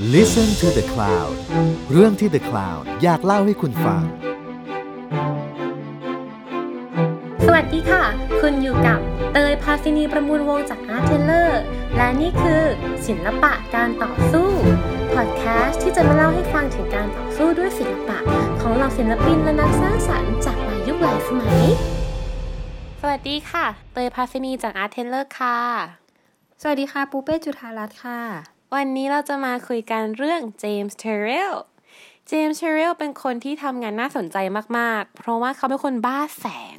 Listen to the Cloud เรื่องที่ The Cloud อยากเล่าให้คุณฟัง สวัสดีค่ะ คุณอยู่กับเตยพาซินีประมูลวงจากอาร์เทเลอร์ และนี่คือศิลปะการต่อสู้พอดแคสต์ที่จะมาเล่าให้ฟังถึงการต่อสู้ด้วยศิลปะ ของเหล่าศิลปินและนักสร้างสรรค์จากหลายยุคหลายสมัย สวัสดีค่ะ เตยพาซินีจากอาร์เทเลอร์ค่ะ สวัสดีค่ะปูเป้จุธารัตน์ค่ะ วันนี้เราจะมาคุยกันเรื่องเจมส์เทเรล เจมส์เทเรลเป็นคนที่ทำงานน่าสนใจมาก ๆ เพราะว่าเขาเป็นคนบ้าแสง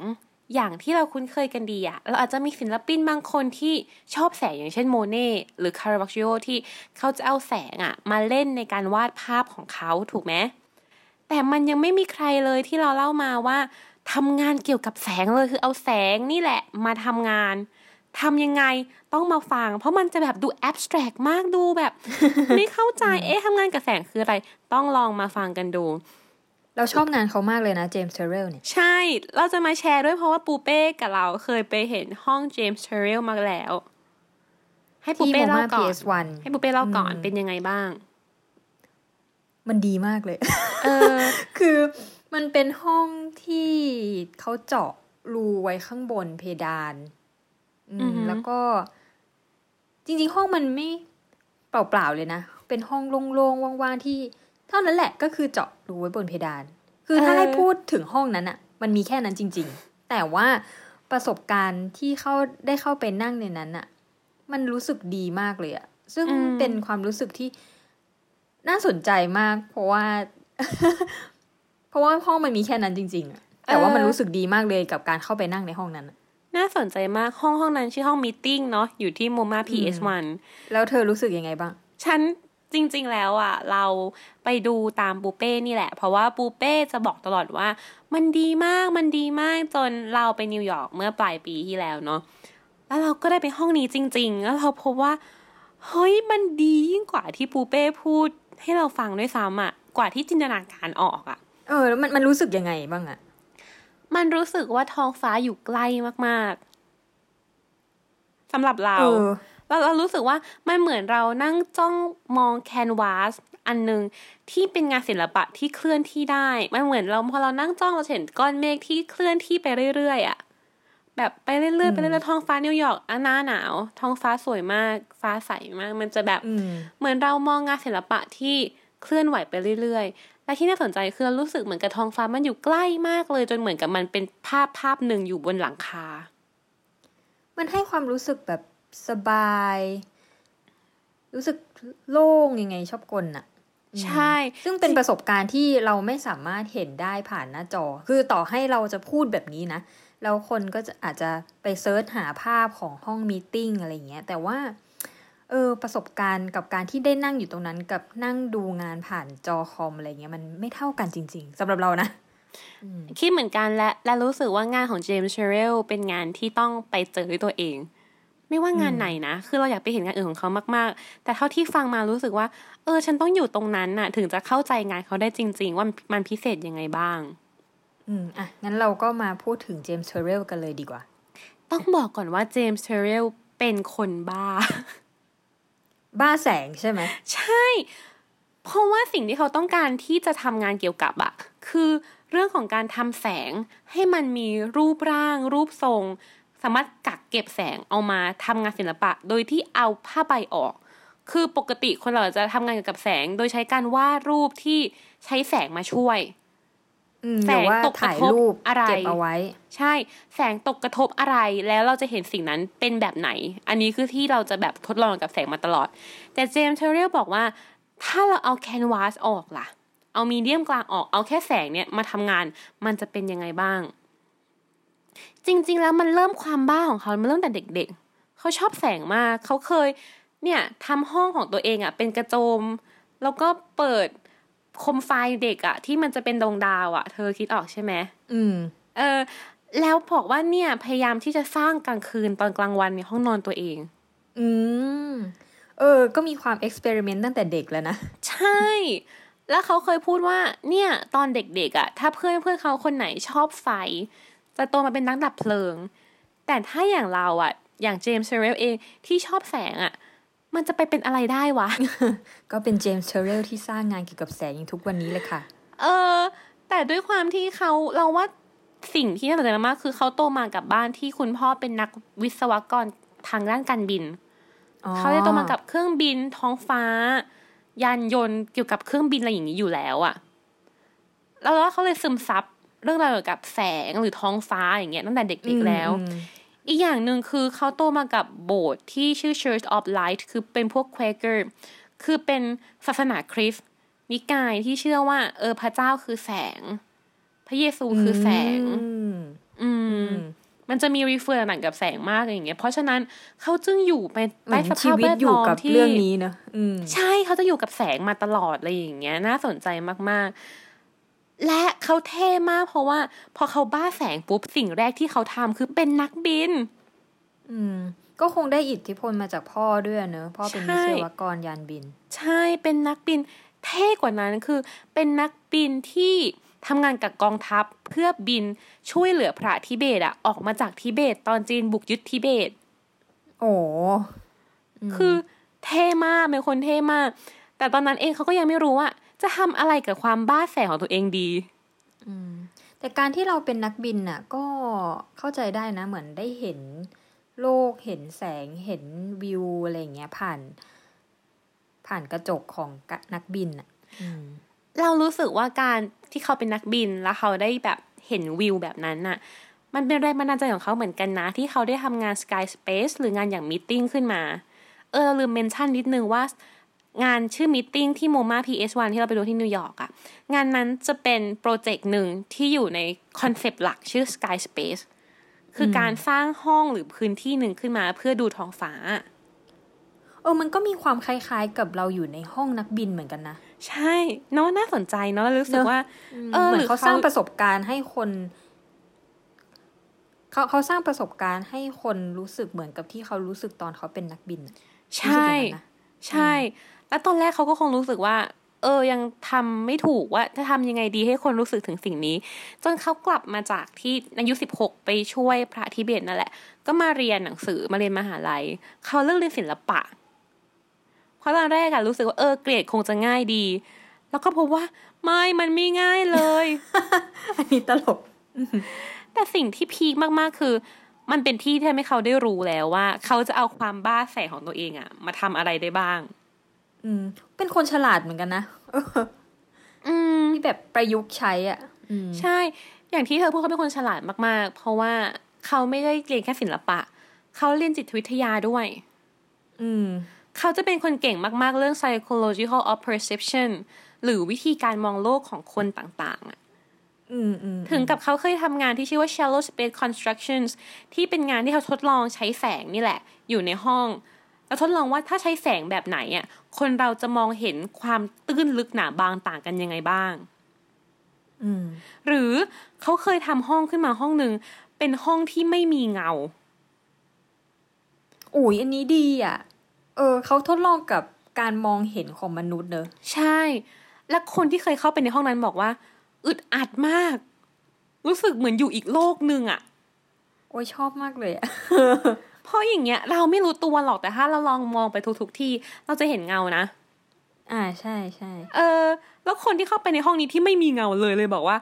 อย่างที่เราคุ้นเคยกันดีอะเราอาจจะมีศิลปินบางคนที่ชอบแสงอย่างเช่นโมเน่หรือคาราบักชิโอที่เขาจะเอาแสงอะมาเล่นในการวาดภาพของเขาถูกไหม แต่มันยังไม่มีใครเลยที่เราเล่ามาว่าทำงานเกี่ยวกับแสงเลยคือเอาแสงนี่แหละมาทำงาน ทำยังไงต้องมาฟัง เพราะมันจะแบบดู abstract มากดูแบบ ไม่เข้าใจเอ๊ะทำงานกับแสงคืออะไร ต้องลองมาฟังกันดู เราชอบงานเขามากเลยนะเจมส์เทเรลเนี่ย ใช่ เราจะมาแชร์ด้วยเพราะว่าปูเป้กับเราเคยไปเห็นห้องเจมส์เทเรลมาแล้ว ให้ปูที่เป้โมเล่ามาก่อน PS1 ให้ปูเป้เล่าก่อนอืมเป็นยังไงบ้าง มันดีมากเลย เออ คือมันเป็นห้องที่เขาเจาะรูไว้ข้างบนเพดาน อืมอือหือแล้วก็ จริง ๆ ห้องมันไม่เปล่าๆเลยนะ เป็นห้องโล่งๆว่างๆที่ เท่านั้นแหละก็คือเจาะรูไว้บนเพดาน คือถ้าให้พูดถึงห้องนั้นอะมันมีแค่นั้นจริง ๆ แต่ว่าประสบการณ์ที่เข้าได้เข้าไปนั่งในนั้นอะมันรู้สึกดีมากเลยอะซึ่งอืมเป็นความรู้สึกที่น่าสนใจมาก เพราะว่า เพราะว่าห้องมันมีแค่นั้นจริงๆอะแต่ว่ามันรู้สึกดีมากเลยกับการเข้าไปนั่งในห้องนั้นอะ น่าสนใจมากห้องห้องนั้นชื่อห้องมีติ้งเนาะอยู่ที่โมมา PS1 แล้วเธอรู้สึกยังไงบ้าง ฉันจริงๆแล้วอะ เราไปดูตามปูเป้นี่แหละ เพราะว่าปูเป้จะบอกตลอดว่า มันดีมากมันดีมากจนเราไปนิวยอร์กเมื่อปลายปีที่แล้วเนาะแล้วเราก็ได้ไปห้องนี้จริง ๆ แล้วเราพบว่า เฮ้ยมันดียิ่งกว่าที่ปูเป้พูดให้เราฟังด้วยซ้ำอะกว่าที่จินตนาการออกอะ เออแล้วมันมันรู้สึกยังไงบ้างอะ มันรู้สึกว่าท้องฟ้าอยู่ใกล้มากๆสำหรับเราเออเราเรารู้สึกว่ามันเหมือนเรานั่งจ้องมองแคนวาสอันหนึ่งที่เป็นงานศิลปะที่เคลื่อนที่ได้ มันเหมือนเราพอเรานั่งจ้องเราจะเห็นก้อนเมฆที่เคลื่อนที่ไปเรื่อยๆอะแบบไปเรื่อยๆไปเรื่อยๆท้องฟ้านิวยอร์กอะหน้าหนาวท้องฟ้าสวยมาก ฟ้าใสมาก มันจะแบบอืมเหมือนเรามองงานศิลปะที่ เคลื่อนไหวไปเรื่อยๆ และที่น่าสนใจคือเรารู้สึกเหมือนกับท้องฟ้ามันอยู่ใกล้มากเลย จนเหมือนกับมันเป็นภาพภาพหนึ่งอยู่บนหลังคา มันให้ความรู้สึกแบบสบาย รู้สึกโล่งยังไงชอบกลน่ะใช่ ซึ่งเป็นประสบการณ์ที่เราไม่สามารถเห็นได้ผ่านหน้าจอ คือต่อให้เราจะพูดแบบนี้นะ แล้วคนก็จะอาจจะไป search หาภาพของห้อง Meeting อะไรเงี้ย แต่ว่า เออประสบการณ์กับการที่ได้นั่งอยู่ตรงนั้นกับนั่งดูงานผ่านจอคอมอะไรเงี้ยมันไม่เท่ากันจริง ๆสำหรับเรานะคิดเหมือนกันและและรู้สึกว่างานของเจมส์เทเรลเป็นงานที่ต้องไปเจอด้วยตัวเอง ไม่ว่างานไหนนะ คือเราอยากไปเห็นงานอื่นของเขามากๆ แต่เท่าที่ฟังมารู้สึกว่า เออ ฉันต้องอยู่ตรงนั้นน่ะ ถึงจะเข้าใจงานเขาได้จริง ๆ ว่ามันพิเศษยังไงบ้าง อืมอะงั้นเราก็มาพูดถึงเจมส์เทเรลกันเลยดีกว่า ต้องบอกก่อนว่าเจมส์เทเรลเป็นคนบ้า บ้าแสงใช่ไหม ใช่ เพราะว่าสิ่งที่เขาต้องการที่จะทำงานเกี่ยวกับอะคือเรื่องของการทำแสงให้มันมีรูปร่าง รูปทรง สามารถกักเก็บแสงเอามาทำงานศิลปะ โดยที่เอาผ้าใบออก คือปกติคนเราจะทำงานเกี่ยวกับแสง โดยใช้การวาดรูปที่ใช้แสงมาช่วย แสหรืงอว่าตกกระถ่ายทบรูปอะไรเก็บเอาไว้ ใช่ แสงตกกระทบอะไรแล้วเราจะเห็นสิ่งนั้นเป็นแบบไหน อันนี้คือที่เราจะแบบทดลองกับแสงมาตลอด แต่เจมส์เทเรลบอกว่า ถ้าเราเอาแคนวาสออกล่ะ เอามีเดียมกลางออกเอาแค่แสงเนี่ยมาทำงานมันจะเป็นยังไงบ้าง จริง ๆ แล้วมันเริ่มความบ้าของเขามันเริ่มแต่เด็ก ๆ เขาชอบแสงมากเขาเคยเนี่ยทำห้องของตัวเองอะ่ะเป็นกระโจม แล้วก็เปิดโคมไฟเด็กอะ่ะที่มันจะเป็นดวงดาวอะ่ะเธอคิดออกใช่ไหมอืม เออ แล้วบอกว่าเนี่ยพยายามที่จะสร้างกลางคืนตอนกลางวันในห้องนอนตัวเอง อืม เออ ก็มีความเอ็กซ์เพร์เมนต์ตั้งแต่เด็กแล้วนะ ใช่ แล้วเขาเคยพูดว่า เนี่ย ตอนเด็กๆอะ่ะถ้าเพื่อนเพื่อนเขาคนไหนชอบไฟ จะโตมาเป็นนักดับเพลิง แต่ถ้าอย่างเราอะ่ะอย่างเจมส์เทเรลเองที่ชอบแสงอะ่ะ มันจะไปเป็นอะไรได้วะ ก็เป็นเจมส์เทอร์เรลที่สร้างงานเกี่ยวกับแสงอย่างทุกวันนี้เลยค่ะ เออ แต่ด้วยความที่เขาเราว่าสิ่งที่น่าสนใจมากๆคือเขาโตมากับบ้านที่คุณพ่อเป็นนักวิศวกรทางด้านการบินอ๋อเขาได้โตมากับเครื่องบินท้องฟ้า ยานยนต์เกี่ยวกับเครื่องบินอะไรอย่างนี้อยู่แล้วอะแล้วว่าเขาเลยซึมซับเรื่องราวเกี่ยวกับแสงหรือท้องฟ้าอย่างเงี้ยตั้งแต่เด็กๆแล้ว อืมอีกอย่างหนึ่งคือเขาโตมากับโบสถ์ที่ชื่อ Church of Light คือเป็นพวก Quaker คือเป็นศาสนาคริสต์นิกายที่เชื่อว่า เออพระเจ้าคือแสง พระเยซูคือแสง อืมอืมมันจะมีรีเฟอร์หนังกับแสงมากอย่างเงี้ย เพราะฉะนั้นเขาจึงอยู่ไปเหมืใต้อนสชีภาพวิแวตดอยู่ล้อมกับที่เรื่องนี้เนอะอืมใช่เขาจะอยู่กับแสงมาตลอดอะไรอย่างเงี้ย น่าสนใจมากๆ และเขาเท่มากเพราะว่า พอเขาบ้าแสงปุ๊บสิ่งแรกที่เขาทำคือเป็นนักบิน อืม ก็คงได้อิทธิพลมาจากพ่อด้วยเนอะพ่อเป็นใช่วิศวกรยานบิน ใช่เป็นนักบิน เท่กว่านั้นคือ เป็นนักบินที่ทำงานกับกองทัพเพื่อบินช่วยเหลือพระทิเบตอะออกมาจากทิเบต ตอนจีนบุกยึดทิเบต โอ้คือเท่มากเป็นคนเท่มาก แต่ตอนนั้นเองเขาก็ยังไม่รู้ว่า จะทำอะไรกับความบ้าแสของตัวเองดีแต่การที่เราเป็นนักบินน่ะ ก็เข้าใจได้นะ เหมือนได้เห็นโลกเห็นแสงเห็นวิวอะไรอย่างเงี้ยผ่าน ผ่านกระจกของกะนักบินอะอืมเรารู้สึกว่าการที่เขาเป็นนักบินแล้วเขาได้แบบเห็นวิวแบบนั้นน่ะ มันเป็นแรงบันดาลใจของเขาเหมือนกันนะ ที่เขาได้ทำงาน Sky Space หรืองานอย่าง Meeting ขึ้นมา เออเราลืม mention นิดนึงว่า งานชื่อ Meeting ที่ MoMA PS1 ที่เราไปดูที่นิวยอร์กอะงานนั้นจะเป็นโปรเจกต์หนึ่งที่อยู่ในคอนเซปต์หลักชื่อ Sky Space คือการสร้างห้องหรือพื้นที่หนึ่งขึ้นมาเพื่อดูท้องฟ้า เออ มันก็มีความคล้ายๆกับเราอยู่ในห้องนักบินเหมือนกันนะ ใช่เนาะน่าสนใจเนาะเรารู้สึกเนอะว่า เออเหมือนหรือเขาสร้างประสบการณ์ให้คนเขาเขาสร้างประสบการณ์ให้คนรู้สึกเหมือนกับที่เขารู้สึกตอนเขาเป็นนักบินน่ะใช่รู้สึกอย่างนั้นนะใช่ แล้วตอนแรกเขาก็คงรู้สึกว่า เออยังทำไม่ถูกว่าจะทำยังไงดีให้คนรู้สึกถึงสิ่งนี้ จนเขากลับมาจากที่อายุสิบหกไปช่วยพระทิเบตนั่นแหละ ก็มาเรียนหนังสือมาเรียนมหาลัย เขาเลือกเรียนศิลปะ เพราะตอนแรกอะรู้สึกว่าเออเกรดคงจะง่ายดี แล้วก็พบว่าไม่มันไม่ง่ายเลย อันนี้ตลก แต่สิ่งที่พีคมากๆคือมันเป็นที่ที่ทำให้เขาได้รู้แล้วว่า เขาจะเอาความบ้าแสของตัวเองอะมาทำอะไรได้บ้าง อืม เป็นคนฉลาดเหมือนกันนะอืมที่แบบประยุกต์ใช้อะอืมใช่ อย่างที่เธอพูดเขาเป็นคนฉลาดมากๆ เพราะว่าเขาไม่ได้เรียนแค่ศิลปะ เขาเรียนจิตวิทยาด้วย อืม เขาจะเป็นคนเก่งมากๆ เรื่อง psychological of perception หรือวิธีการมองโลกของคนต่างๆอะอืมอืมถึงกับเขาเคยทำงานที่ชื่อว่า shallow space constructions ที่เป็นงานที่เขาทดลองใช้แสงนี่แหละ อยู่ในห้อง แล้วทดลองว่าถ้าใช้แสงแบบไหนอะ คนเราจะมองเห็นความตื้นลึกหนาบางต่างกันยังไงบ้างอืมหรือเขาเคยทำห้องขึ้นมาห้องหนึ่งเป็นห้องที่ไม่มีเงาอุ้ยอันนี้ดีอะ เออเขาทดลองกับการมองเห็นของมนุษย์เนอะใช่ และคนที่เคยเข้าไปในห้องนั้นบอกว่า อึดอัดมาก รู้สึกเหมือนอยู่อีกโลกหนึ่งอะโอ้ยชอบมากเลยอะ เพราะอย่างเงี้ย เราไม่รู้ตัวหรอกแต่ถ้าเราลองมองไปทุกๆที่ เราจะเห็นเงานะอ่าใช่ใช่เออ แล้วคนที่เข้าไปในห้องนี้ที่ไม่มีเงาเลยเลยบอกว่า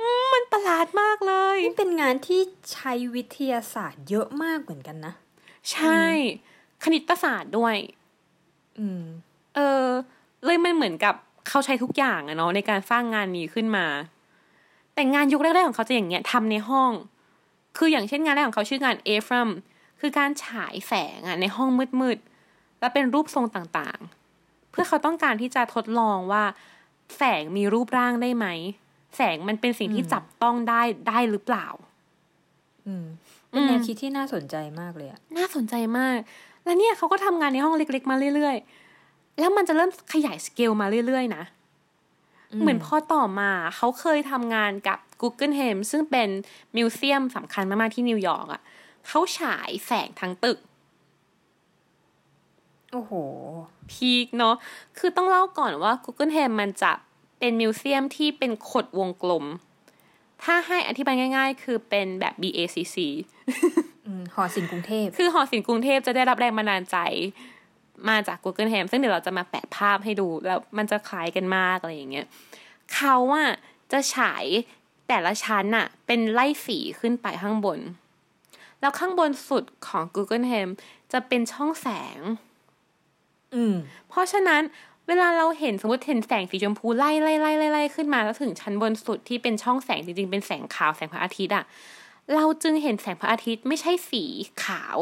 อืมมันประหลาดมากเลยนี่เป็นงานที่ใช้วิทยาศาสตร์เยอะมากเหมือนกันนะ ใช่ คณิตศาสตร์ด้วย อืม เออ เลยมันเหมือนกับเขาใช้ทุกอย่างอะเนาะในการสร้างงานนี้ขึ้นมา แต่งานยุคแรกๆของเขาจะอย่างเงี้ยทำในห้อง คืออย่างเช่นงานแรกของเขาชื่องานเอฟรัม คือการฉายแสงอะในห้องมืดๆแล้วเป็นรูปทรงต่างๆ เพื่อเขาต้องการที่จะทดลองว่า แสงมีรูปร่างได้ไหม แสงมันเป็นสิ่งที่จับต้องได้ได้หรือเปล่า อืมเป็นแนวคิดที่น่าสนใจมากเลยอะน่าสนใจมาก แล้วเนี่ยเขาก็ทำงานในห้องเล็กๆ มาเรื่อยๆ แล้วมันจะเริ่มขยายสเกลมาเรื่อยๆ นะ เหมือนพอต่อมาเขาเคยทำงานกับ Guggenheim ซึ่งเป็น museum สำคัญมากๆที่นิวยอร์กอะ เขาฉายแสงทั้งตึก โอ้โห peak เนาะ คือต้องเล่าก่อนว่า Guggenheim มันจะเป็นมิวเซียมที่เป็นขดวงกลม ถ้าให้อธิบายง่าย ๆ คือเป็นแบบ BACC อืมหอศิลป์กรุงเทพ คือหอศิลป์กรุงเทพจะได้รับแรงบันดาลใจมาจาก Google Ham ซึ่งเดี๋ยวเราจะมาแปะภาพให้ดู แล้วมันจะคล้ายกันมากอะไรอย่างเงี้ยเขาอะจะฉายแต่ละชั้นอะเป็นไล่สีขึ้นไปข้างบน แล้วข้างบนสุดของ Google Ham จะเป็นช่องแสง อืม เพราะฉะนั้นเวลาเราเห็นสมมติเห็นแสงสีชมพูไล่ไล่ไล่ไล่ไล่ขึ้นมาแล้วถึงชั้นบนสุดที่เป็นช่องแสงจริงๆ เป็นแสงขาวแสงพระอาทิตย์อะเราจึงเห็นแสงพระอาทิตย์ไม่ใช่สีขาว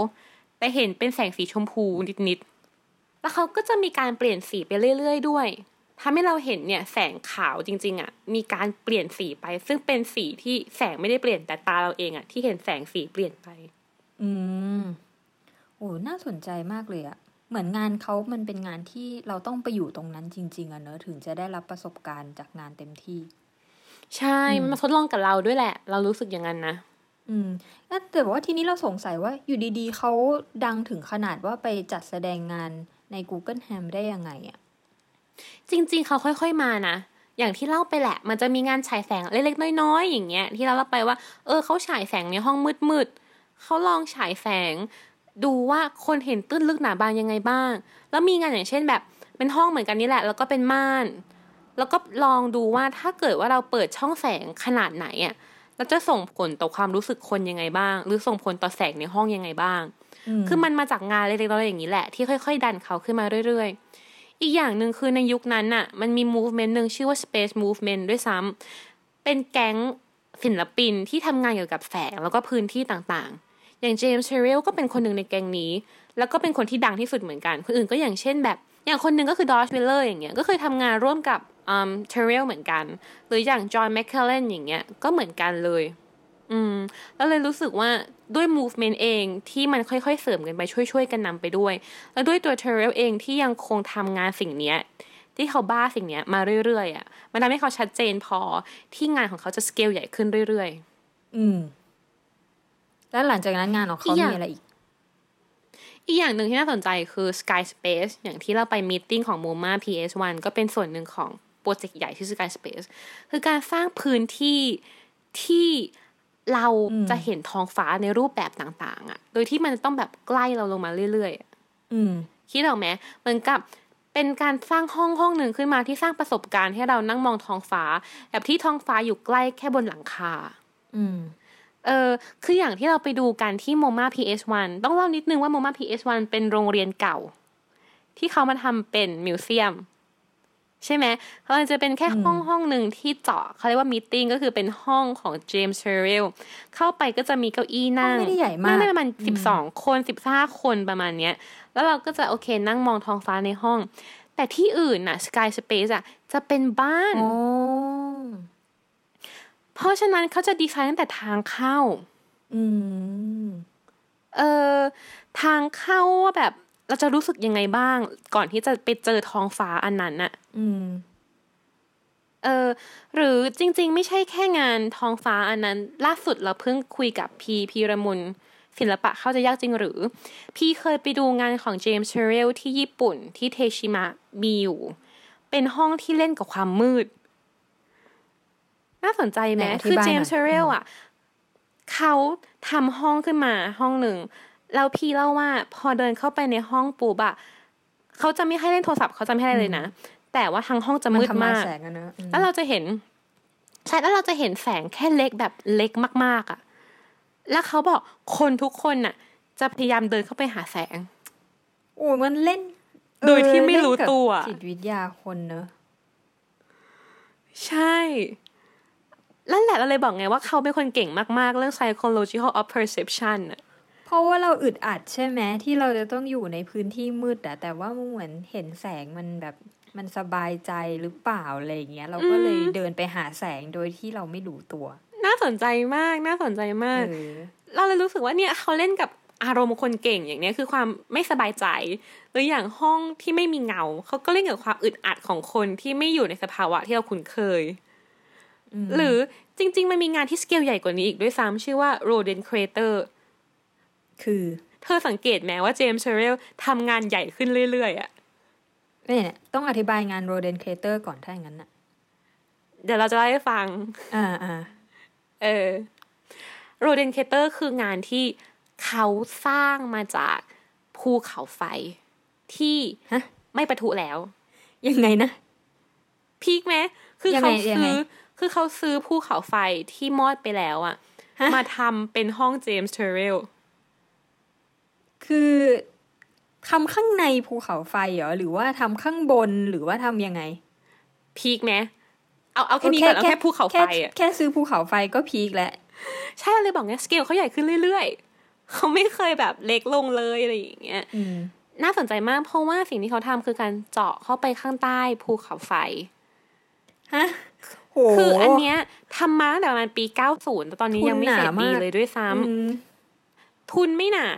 แต่เห็นเป็นแสงสีชมพูนิดๆแล้วเขาก็จะมีการเปลี่ยนสีไปเรื่อยๆด้วย ทำให้เราเห็นเนี่ยแสงขาวจริง ๆอะมีการเปลี่ยนสีไป ซึ่งเป็นสีที่แสงไม่ได้เปลี่ยนแต่ตาเราเองอะที่เห็นแสงสีเปลี่ยนไป อืมโอ้น่าสนใจมากเลยอะเหมือนงานเขามันเป็นงานที่เราต้องไปอยู่ตรงนั้นจริง ๆอะเนอะถึงจะได้รับประสบการณ์จากงานเต็มที่ ใช่มาทดลองกับเราด้วยแหละ เรารู้สึกอย่างนั้นนะอืมแต่ว่าทีนี้เราสงสัยว่าอยู่ดีๆเขาดังถึงขนาดว่าไปจัดแสดงงานใน Google Ham ได้ยังไงอะ จริง ๆ เขาค่อยๆมานะอย่างที่เล่าไปแหละ มันจะมีงานฉายแสงเล็กๆน้อยๆอย่างเงี้ย ที่เราเล่าไปว่า เออเขาฉายแสงในห้องมืดๆเขาลองฉายแสง ดูว่าคนเห็นตื้นลึกหนาบางยังไงบ้าง แล้วมีงานอย่างเช่นแบบ เป็นห้องเหมือนกันนี่แหละ แล้วก็เป็นม่าน แล้วก็ลองดูว่าถ้าเกิดว่าเราเปิดช่องแสงขนาดไหนอะ่ะแล้วจะส่งผลต่อความรู้สึกคนยังไงบ้าง หรือส่งผลต่อแสงในห้องยังไงบ้าง คือมันมาจากงานเล็กๆน้อยๆอย่างนี้แหละที่ค่อย ๆ ดันเขาขึ้นมาเรื่อยๆ อีกอย่างหนึ่งคือในยุคนั้นน่ะมันมี movement หนึ่งชื่อว่า space movement ด้วยซ้ำเป็นแก๊งศิลปินที่ทำงานเกี่ยวกับแสงแล้วก็พื้นที่ต่างๆ อย่างเจมส์เทเรลก็เป็นคนหนึ่งในแก๊งนี้ แล้วก็เป็นคนที่ดังที่สุดเหมือนกัน คนอื่นก็อย่างเช่นแบบ อย่างคนหนึ่งก็คือดักวีลเลอร์อย่างเงี้ย ก็เคยทำงานร่วมกับอืมเทเรลเหมือนกัน หรืออย่างจอห์นแมคแครกเคนอย่างเงี้ย ก็เหมือนกันเลย อืม แล้วเลยรู้สึกว่า ด้วย movement เองที่มันค่อยๆ เสริมกันไปช่วยๆ กันนำไปด้วย แล้วด้วยตัวเทเรลเองที่ยังคงทำงานสิ่งเนี้ยที่เขาบ้าสิ่งเนี้ยมาเรื่อยๆอะมันทำให้เขาชัดเจนพอที่งานของเขาจะสเกลใหญ่ขึ้นเรื่อยๆ อืม แล้วหลังจากนั้นงานของเขาอีกอย่างมีอะไรอีก อีกอย่างหนึ่งที่น่าสนใจคือ Sky Space อย่างที่เราไปมีตติ้งของ MoMA PS1 ก็เป็นส่วนหนึ่งของโปรเจกต์ใหญ่ที่ Sky Space คือการสร้างพื้นที่ที่ เราอืมจะเห็นท้องฟ้าในรูปแบบต่าง ๆอะโดยที่มันจะต้องแบบใกล้เราลงมาเรื่อยๆอะอืมคิดออกไหมเหมือนกับเป็นการสร้างห้องห้องหนึ่งขึ้นมาที่สร้างประสบการณ์ให้เรานั่งมองท้องฟ้า แบบที่ท้องฟ้าอยู่ใกล้แค่บนหลังคา อืมเออคืออย่างที่เราไปดูกันที่ MoMA PS1 ต้องเล่านิดนึงว่า MoMA PS1 เป็นโรงเรียนเก่า ที่เขามาทำเป็น museum ใช่ไหมเขาจะเป็นแค่ห้องห้องหนึ่งที่เจาะเขาเรียกว่า Meeting ก็คือเป็นห้องของเจมส์เทอร์เรลเข้าไปก็จะมีเก้าอี้นั่งห้องไม่ได้ใหญ่มากนั่งได้ประมาณสิบสองคนสิบห้าคนประมาณเนี้ย แล้วเราก็จะโอเคนั่งมองท้องฟ้าในห้อง แต่ที่อื่นน่ะ Sky Space อะจะเป็นบ้านโอ้เพราะฉะนั้นเขาจะดีไซน์ตั้งแต่ทางเข้า อืมเออทางเข้าว่าแบบ เราจะรู้สึกยังไงบ้าง ก่อนที่จะไปเจอท้องฟ้าอันนั้นน่ะ อืม เออ หรือจริง ๆ ไม่ใช่แค่งานท้องฟ้าอันนั้น ล่าสุดเราเพิ่งคุยกับพีพีระมุนศิลปะเข้าใจะยากจริงหรือ พี่เคยไปดูงานของเจมส์เชอริลที่ญี่ปุ่นที่เทชิมะมีอยู่ เป็นห้องที่เล่นกับความมืด น่าสนใจไหมไหนอธิคือบายเจหน่อยมส์เชอริลอะ เขาทำห้องขึ้นมาห้องหนึ่ง แล้วพี่เล่าว่าพอเดินเข้าไปในห้องปุ๊บอะเขาจะไม่ให้เล่นโทรศัพท์เขาจะไม่ให้อะไรเลยนะ แต่ว่าทั้งห้องจะมันมืดทำลายมากแสงอะเนอะอืมแล้วเราจะเห็นใช่แล้วเราจะเห็นแสงแค่เล็กแบบเล็กมากๆอะแล้วเขาบอกคนทุกคนน่ะ จะพยายามเดินเข้าไปหาแสง โอ้มันเล่น โดยที่ไม่รู้เล่นกับตัวจิตวิทยาคนเนอะใช่นั่นแหละเราเลยบอกไงว่าเขาเป็นคนเก่งมากๆ เรื่อง psychological of perception อะเพ ราะว่าเราอึดอัดใช่ไหมที่เราจะต้องอยู่ในพื้นที่มืดอะแต่ว่ามันเหมือนเห็นแสงมันแบบมันสบายใจหรือเปล่าอะไรอย่างเงี้ย เราก็เลยเดินไปหาแสงโดยที่เราไม่รู้ตัว น่าสนใจมากน่าสนใจมากเออเราเลยรู้สึกว่าเนี่ยเขาเล่นกับอารมณ์คนเก่งอย่างเนี้ยคือความไม่สบายใจหรืออย่างห้องที่ไม่มีเงาเขาก็เล่นกับความอึดอัดของคนที่ไม่อยู่ในสภาวะที่เราคุ้นเคย หรือจริง ๆ มันมีงานที่สเกลใหญ่กว่านี้อีกด้วยซ้ำชื่อว่า Rodent Creator คือ เธอสังเกตไหมว่าเจมส์เชอเรลทำงานใหญ่ขึ้นเรื่อยๆอะเนี่ยต้องอธิบายงาน Rodent Creator ก่อนถ้าอย่างนั้นอะเดี๋ยวเราจะเล่าให้ฟัง อ่าอ่าเออ Rodent Creator คืองานที่เขาสร้างมาจากภูเขาไฟ ที่ฮะไม่ประทุแล้ว ยังไงนะ พีคไหมคือยังไงเขายังไงซื้อ คือเขาซื้อภูเขาไฟที่มอดไปแล้วอะฮะมาทำเป็นห้องเจมส์เทอร์เรล คือทำข้างในภูเขาไฟเหรอหรือว่าทำข้างบนหรือว่าทำยังไง พีคไหมเอาเอาแค่นี้ก่อนเอาแค่ภูเขาไฟแค่อะแค่ซื้อภูเขาไฟก็พีคแล้วใช่เลยบอกไงสเกลเขาใหญ่ขึ้นเรื่อยๆเขาไม่เคยแบบเล็กลงเลยอะไรอย่างเงี้ยอืมน่าสนใจมากเพราะว่าสิ่งที่เขาทำคือการเจาะเข้าไปข้างใต้ภูเขาไฟฮะโหคืออันเนี้ยทำมาตั้งแต่ประมาณปี 90แต่ตอนนี้ทุนยังไม่เสร็จหนามากดีเลยด้วยซ้ำอืม ทุนไม่หนา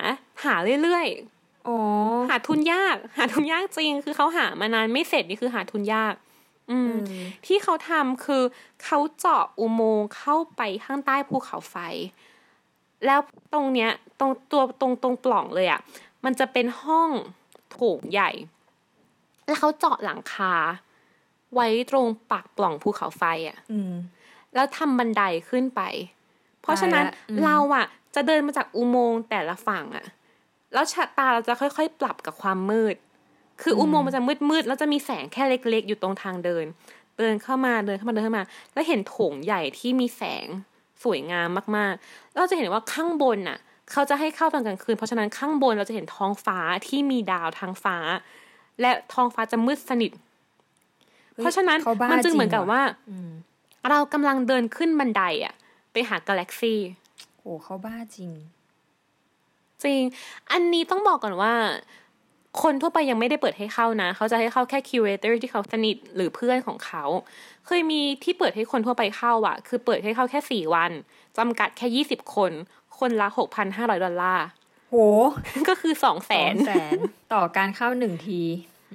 หาเรื่อยอ๋อๆหาทุนยาก หาทุนยากจริง คือเขาหามานานไม่เสร็จนี่คือหาทุนยาก อืมอืมที่เขาทำคือเขาเจาะอุโมงค์เข้าไปข้างใต้ภูเขาไฟ แล้วตรงเนี้ย ตรงตัวตรงตรงปล่องเลยอะ่ะ มันจะเป็นห้องโถงใหญ่ แล้วเขาเจาะหลังคา ไว้ตรงปากปล่องภูเขาไฟอะ่ะอืมแล้วทำบันไดขึ้นไป เพราะฉะนั้นตายละอืมเราอะ จะเดินมาจากอุโมงค์แต่ละฝั่งอะแล้วชะตาเราจะค่อยๆ ปรับกับความมืด คืออุโมงค์มันจะมืดๆแล้วจะมีแสงแค่เล็กๆ อยู่ตรงทางเดิน เดินเข้ามาเดินเข้ามาเดินเข้ามา แล้วเห็นโถงใหญ่ที่มีแสงสวยงามมากๆแล้วเราจะเห็นว่าข้างบนน่ะ เขาจะให้เข้าตอนกลางคืน เพราะฉะนั้นข้างบนเราจะเห็นท้องฟ้าที่มีดาวทางฟ้า และท้องฟ้าจะมืดสนิทฮ้ยเพราะฉะนั้นเขาบ้ามันจึงเหมือนกับจริว่าอืมเรากำลังเดินขึ้นบันไดอะไปหากาแล็กซี่ โหเขาบ้าจริง จริง อันนี้ต้องบอกก่อนว่า คนทั่วไปยังไม่ได้เปิดให้เข้านะ เขาจะให้เข้าแค่คิวเรเตอร์ที่เขาสนิทหรือเพื่อนของเขา เคยมีที่เปิดให้คนทั่วไปเข้าอะคือเปิดให้เข้าแค่สี่วันจำกัดแค่ยี่สิบคน คนละหกพันห้าร้อยดอลลาร์โห ก็คือสองแสนแสนต่อการเข้าหนึ่งที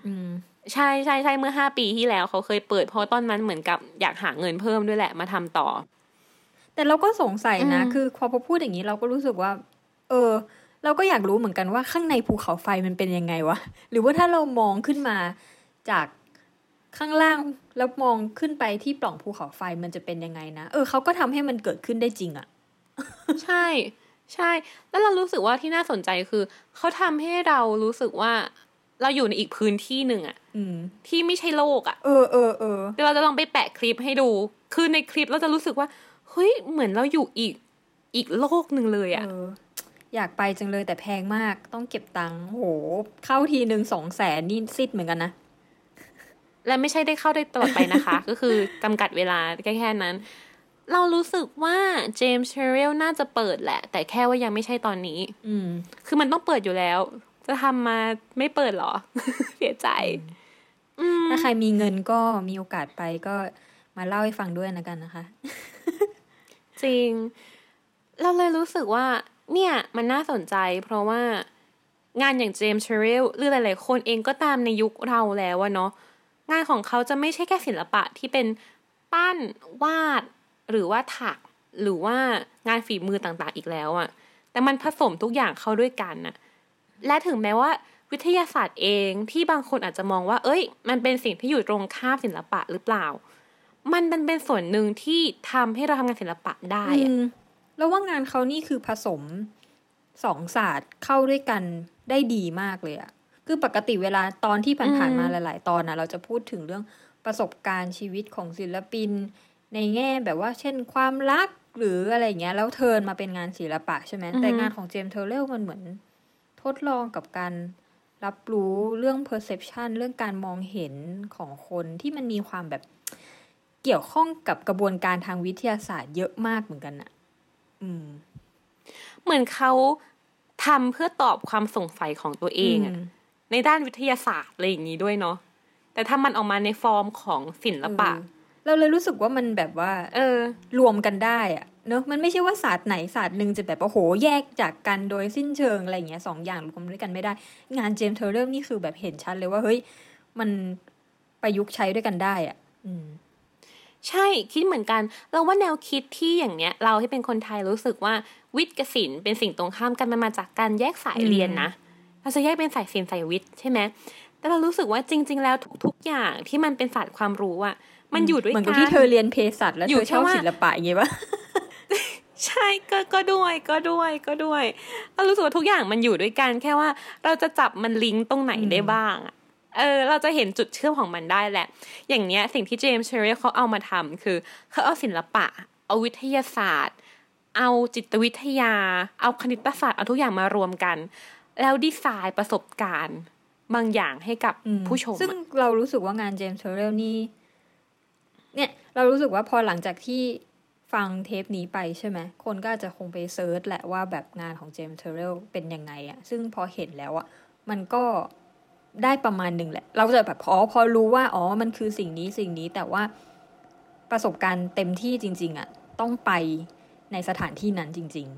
อืมใช่ใช่ใช่เมื่อห้าปีที่แล้วเขาเคยเปิดเพราะตอนนั้นเหมือนกับอยากหาเงินเพิ่มด้วยแหละมาทำต่อ แต่เราก็สงสัยนะอืมคือพอพอพูดอย่างนี้เราก็รู้สึกว่า เออ เราก็อยากรู้เหมือนกันว่าข้างในภูเขาไฟมันเป็นยังไงวะ หรือว่าถ้าเรามองขึ้นมาจากข้างล่างแล้วมองขึ้นไปที่ปล่องภูเขาไฟมันจะเป็นยังไงนะ เออเขาก็ทำให้มันเกิดขึ้นได้จริงอะใช่ ใช่ แล้วเรารู้สึกว่าที่น่าสนใจคือ เขาทำให้เรารู้สึกว่าเราอยู่ในอีกพื้นที่หนึ่งอะอืมที่ไม่ใช่โลกอะเออเออเออเดี๋ยวเราจะลองไปแปะคลิปให้ดู คือในคลิปเราจะรู้สึกว่า เฮ้ยเหมือนเราอยู่อีกอีกโลกหนึ่งเลยอะเอออยากไปจังเลยแต่แพงมากต้องเก็บตังค์โห เข้าทีหนึ่งสองแสนนี่ซิดเหมือนกันนะ และไม่ใช่ได้เข้าได้ตลอดไปนะคะ ก็คือจำกัดเวลาแค่แค่นั้น เรารู้สึกว่าเจมส์เทอร์เรลน่าจะเปิดแหละ แต่แค่ว่ายังไม่ใช่ตอนนี้ อืม คือมันต้องเปิดอยู่แล้ว จะทำมาไม่เปิดเหรอ เสียใจอืมถ้าใครมีเงินก็มีโอกาสไปก็มาเล่าให้ฟังด้วยนะกันนะคะ จริง เราเลยรู้สึกว่า เนี่ยมันน่าสนใจ เพราะว่างานอย่างเจมส์เทอร์เรลหรือหลาย ๆ คนเองก็ตามในยุคเราแล้วอะเนาะงานของเขาจะไม่ใช่แค่ศิลปะที่เป็นปั้นวาด หรือว่าถัก หรือว่างานฝีมือต่างๆอีกแล้วอะแต่มันผสมทุกอย่างเข้าด้วยกันน่ะ และถึงแม้ว่าวิทยาศาสตร์เองที่บางคนอาจจะมองว่า เอ้ย มันเป็นสิ่งที่อยู่ตรงข้ามศิลปะหรือเปล่า มันมันเป็นส่วนหนึ่งที่ทำให้เราทำงานศิลปะได้อะอืมแล้วว่างานเขานี่คือผสมสองศาสตร์เข้าด้วยกันได้ดีมากเลยอะคือปกติเวลาตอนที่ผ่านๆมาหลาย ๆ ตอนนะเราจะพูดถึงเรื่องประสบการณ์ชีวิตของศิลปิน ในแง่แบบว่า เช่น ความรักหรืออะไรเงี้ย แล้ว turn มาเป็นงานศิลปะใช่ไหมแต่งานของเจมส์เทอร์เรลมันเหมือน ทดลองกับการรับรู้เรื่อง perception เรื่องการมองเห็นของคนที่มันมีความแบบ เกี่ยวข้องกับกระบวนการทางวิทยาศาสตร์เยอะมากเหมือนกันอะอืม เหมือนเขาทำเพื่อตอบความสงสัยของตัวเองอะในด้านวิทยาศาสตร์อะไรอย่างนี้ด้วยเนาะแต่ถ้ามันออกมาในฟอร์มของศิลปะเออเราเลยรู้สึกว่ามันแบบว่า เออ รวมกันได้อะเนอะมันไม่ใช่ว่าศาสตร์ไหนศาสตร์หนึ่งจะแบบโอ้โหแยกจากกันโดยสิ้นเชิงอะไรอย่างเงี้ยสองอย่างรวมด้วยกันไม่ได้ งานเจมส์เทอร์เรลนี่คือแบบเห็นชัดเลยว่าเฮ้ย มันประยุกต์ใช้ด้วยกันได้อะ อืม ใช่คิดเหมือนกัน เราว่าแนวคิดที่อย่างเนี้ย เราที่เป็นคนไทยรู้สึกว่าวิทย์กับศิลป์เป็นสิ่งตรงข้ามกันมันมาจากการแยกสายอืมเรียนนะเราจะแยกเป็นสายศิลป์สายวิทย์ใช่ไหมแต่เรารู้สึกว่าจริง ๆ แล้วทุก ๆ อย่างที่มันเป็นศาสตร์ความรู้อะมันอยู่ด้วยเหมือนกักับนที่เธอเรียนเภสัชแล้วอยู่เธอชอบแค่ว่าศิลปะอย่างเงี้ยปะใช่ก็ก็ด้วยก็ด้วยก็ด้วยเรารู้สึกว่าทุกอย่างมันอยู่ด้วยกันแค่ว่าเราจะจับมันลิงก์ตรงไหนได้บ้างอะ เออเราจะเห็นจุดเชื่อมของมันได้แหละ อย่างเนี้ยสิ่งที่เจมส์เทอร์เรลเขาเอามาทำคือเขาเอาศิลปะ เอาวิทยาศาสตร์ เอาจิตวิทยา เอาคณิตศาสตร์เอาทุกอย่างมารวมกัน แล้วดีไซน์ประสบการณ์บางอย่างให้กับอืมผู้ชม ซึ่งอะเรารู้สึกว่างานเจมส์เทอร์เรลนี่เนี่ยเรารู้สึกว่าพอหลังจากที่ฟังเทปนี้ไปใช่ไหม คนก็อาจจะคงไป search แหละว่าแบบงานของเจมส์เทอร์เรลเป็นยังไงอะซึ่งพอเห็นแล้วอะมันก็ ได้ประมาณหนึ่งแหละ เราจะแบบพอพอรู้ว่าอ๋อมันคือสิ่งนี้สิ่งนี้แต่ว่าประสบการณ์เต็มที่จริง ๆอะต้องไปในสถานที่นั้นจริง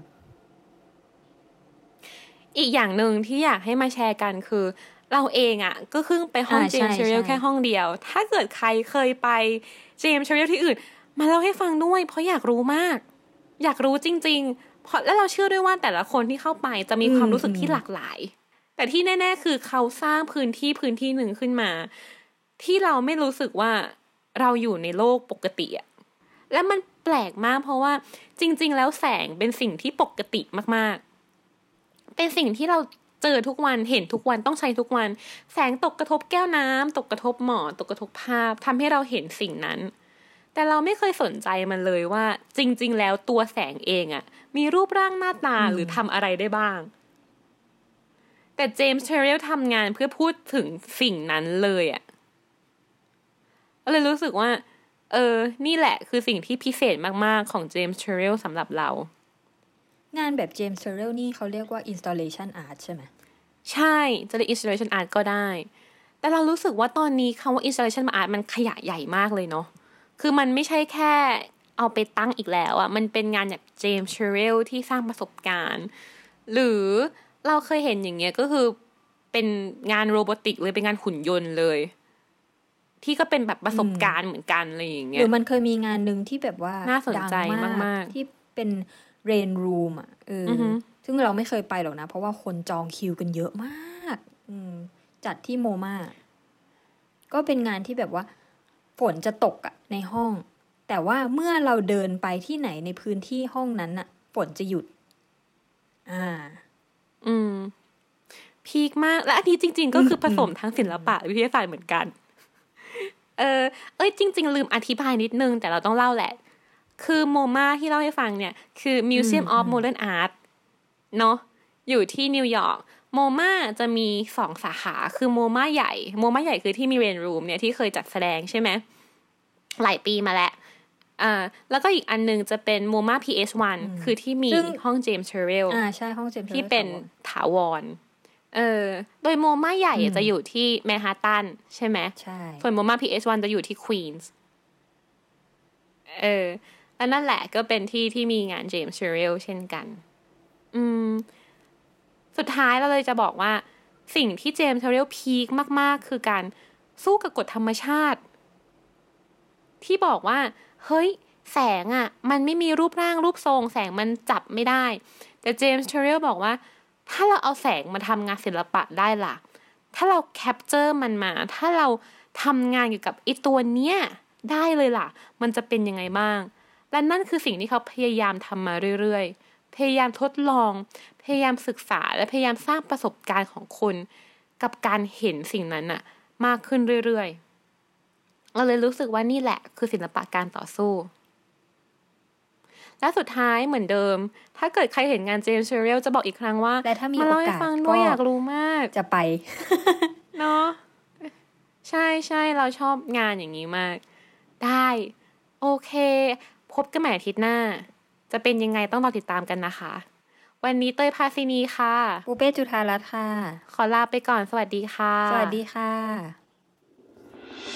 อีกอย่างหนึ่งที่อยากให้มาแชร์กันคือ เราเองอะ่ะ ก็เพิ่งไปห้องอ่าเจมส์ใช่เชอร์เรลใช่ใช่แค่ห้องเดียว ถ้าเกิดใครเคยไปเจมส์เทอร์เรลที่อื่น มาเล่าให้ฟังด้วย เพราะอยากรู้มาก อยากรู้จริง ๆ เพราะแล้วเราเชื่อด้วยว่าแต่ละคนที่เข้าไปจะมีความรู้สึกที่หลากหลาย แต่ที่แน่ ๆ คือเขาสร้างพื้นที่พื้นที่หนึ่งขึ้นมา ที่เราไม่รู้สึกว่าเราอยู่ในโลกปกติอะและมันแปลกมากเพราะว่าจริง ๆ แล้วแสงเป็นสิ่งที่ปกติมากๆ เป็นสิ่งที่เราเจอทุกวันเห็นทุกวันต้องใช้ทุกวัน แสงตกกระทบแก้วน้ำตกกระทบหมอนตกกระทบภาพทำให้เราเห็นสิ่งนั้น แต่เราไม่เคยสนใจมันเลยว่า จริง ๆ แล้วตัวแสงเองอะมีรูปร่างหน้าตาหรือทำอะไรได้บ้าง แต่เจมส์เทอร์เรลทำงานเพื่อพูดถึงสิ่งนั้นเลยอะก็เลยรู้สึกว่า เออ นี่แหละคือสิ่งที่พิเศษมาก ๆ ของเจมส์เทอร์เรลสำหรับเราๆงานแบบเจมส์เทอร์เรลนี่เขาเรียกว่า installation art ใช่ไหม ใช่ จะเรียก installation art ก็ได้ แต่เรารู้สึกว่าตอนนี้คำว่า installation art มันขยายใหญ่มากเลยเนาะ คือมันไม่ใช่แค่เอาไปตั้งอีกแล้วอะมันเป็นงานแบบเจมส์เทอร์เรลที่สร้างประสบการณ์ หรือ เราเคยเห็นอย่างเงี้ยก็คือเป็นงาน robotic เลยเป็นงานหุ่นยนต์เลย ที่ก็เป็นแบบประสบการณ์เหมือนกันอะไรอย่างเงี้ย หรือมันเคยมีงานหนึ่งที่แบบว่าน่าสนใจดังมากๆที่เป็น Rain Room อะเออออฮึซึ่งเราไม่เคยไปหรอกนะ เพราะว่าคนจองคิวกันเยอะมากอืมจัดที่โมมาก็เป็นงานที่แบบว่าฝนจะตกอะในห้อง แต่ว่าเมื่อเราเดินไปที่ไหนในพื้นที่ห้องนั้นอะ ฝนจะหยุด อ่า อืม พีคมาก และอันนี้จริง ๆ ก็คือผสมทั้งศิลปะวิทยาศาสตร์เหมือนกัน เออ เอ้ยจริง ๆ ลืมอธิบายนิดนึง แต่เราต้องเล่าแหละ คือโมมาที่เล่าให้ฟังเนี่ย คือ Museum of Modern Art เนาะอยู่ที่นิวยอร์ก MoMA จะมีสองสาขา คือ MoMA ใหญ่ MoMA ใหญ่คือที่มี Rain Room เนี่ยที่เคยจัดแสดงใช่ไหม หลายปีมาแล้ว อ่าแล้วก็อีกอันนึงจะเป็นโมมา PS1 คือที่มีซึ่งห้องเจมส์เทอร์เรลอ่าใช่ห้องเจมส์ที่เป็นถาวรเออโดย MoMA ใหญ่อะจะอยู่ที่แมนฮัตตันใช่ไหมใช่ส่วน MoMA PS1 จะอยู่ที่ควีนส์เออแล้วนั่นแหละก็เป็นที่ที่มีงานเจมส์เทอร์เรลเช่นกัน อืม สุดท้ายเราเลยจะบอกว่าสิ่งที่เจมส์เทอร์เรล peak มาก ๆ คือการสู้กับกฎธรรมชาติ ที่บอกว่า เฮ้ย แสงอะ่ะ มันไม่มีรูปร่างรูปทรง แสงมันจับไม่ได้ แต่เจมส์เทอร์เรลบอกว่า ถ้าเราเอาแสงมาทำงานศิลปะได้ล่ะ ถ้าเรา capture มันมา ถ้าเราทำงานเกี่ยวกับไอ้ตัวเนี้ยได้เลยล่ะ มันจะเป็นยังไงบ้าง และนั่นคือสิ่งที่เขาพยายามทำมาเรื่อยๆ พยายามทดลอง พยายามศึกษา และพยายามสร้างประสบการณ์ของคนกับการเห็นสิ่งนั้นอะมากขึ้นเรื่อยๆ เราเลยรู้สึกว่านี่แหละคือศิลปะการต่อสู้ และสุดท้ายเหมือนเดิม ถ้าเกิดใครเห็นงานเจมส์เชอร์เรลจะบอกอีกครั้งว่าและถ้ามีมาโอเล่าให้กาสฟังด้ก็วยอยากรู้มาก จะไป เนาะใช่ใช่เราชอบงานอย่างนี้มาก ได้ โอเค พบกันใหม่อาทิตย์หน้า จะเป็นยังไงต้องรอติดตามกันนะคะ วันนี้เต้ยพาซินีค่ะปูเป้จุธารัตน์ค่ะ ขอลาไปก่อนสวัสดีค่ะ สวัสดีค่ะ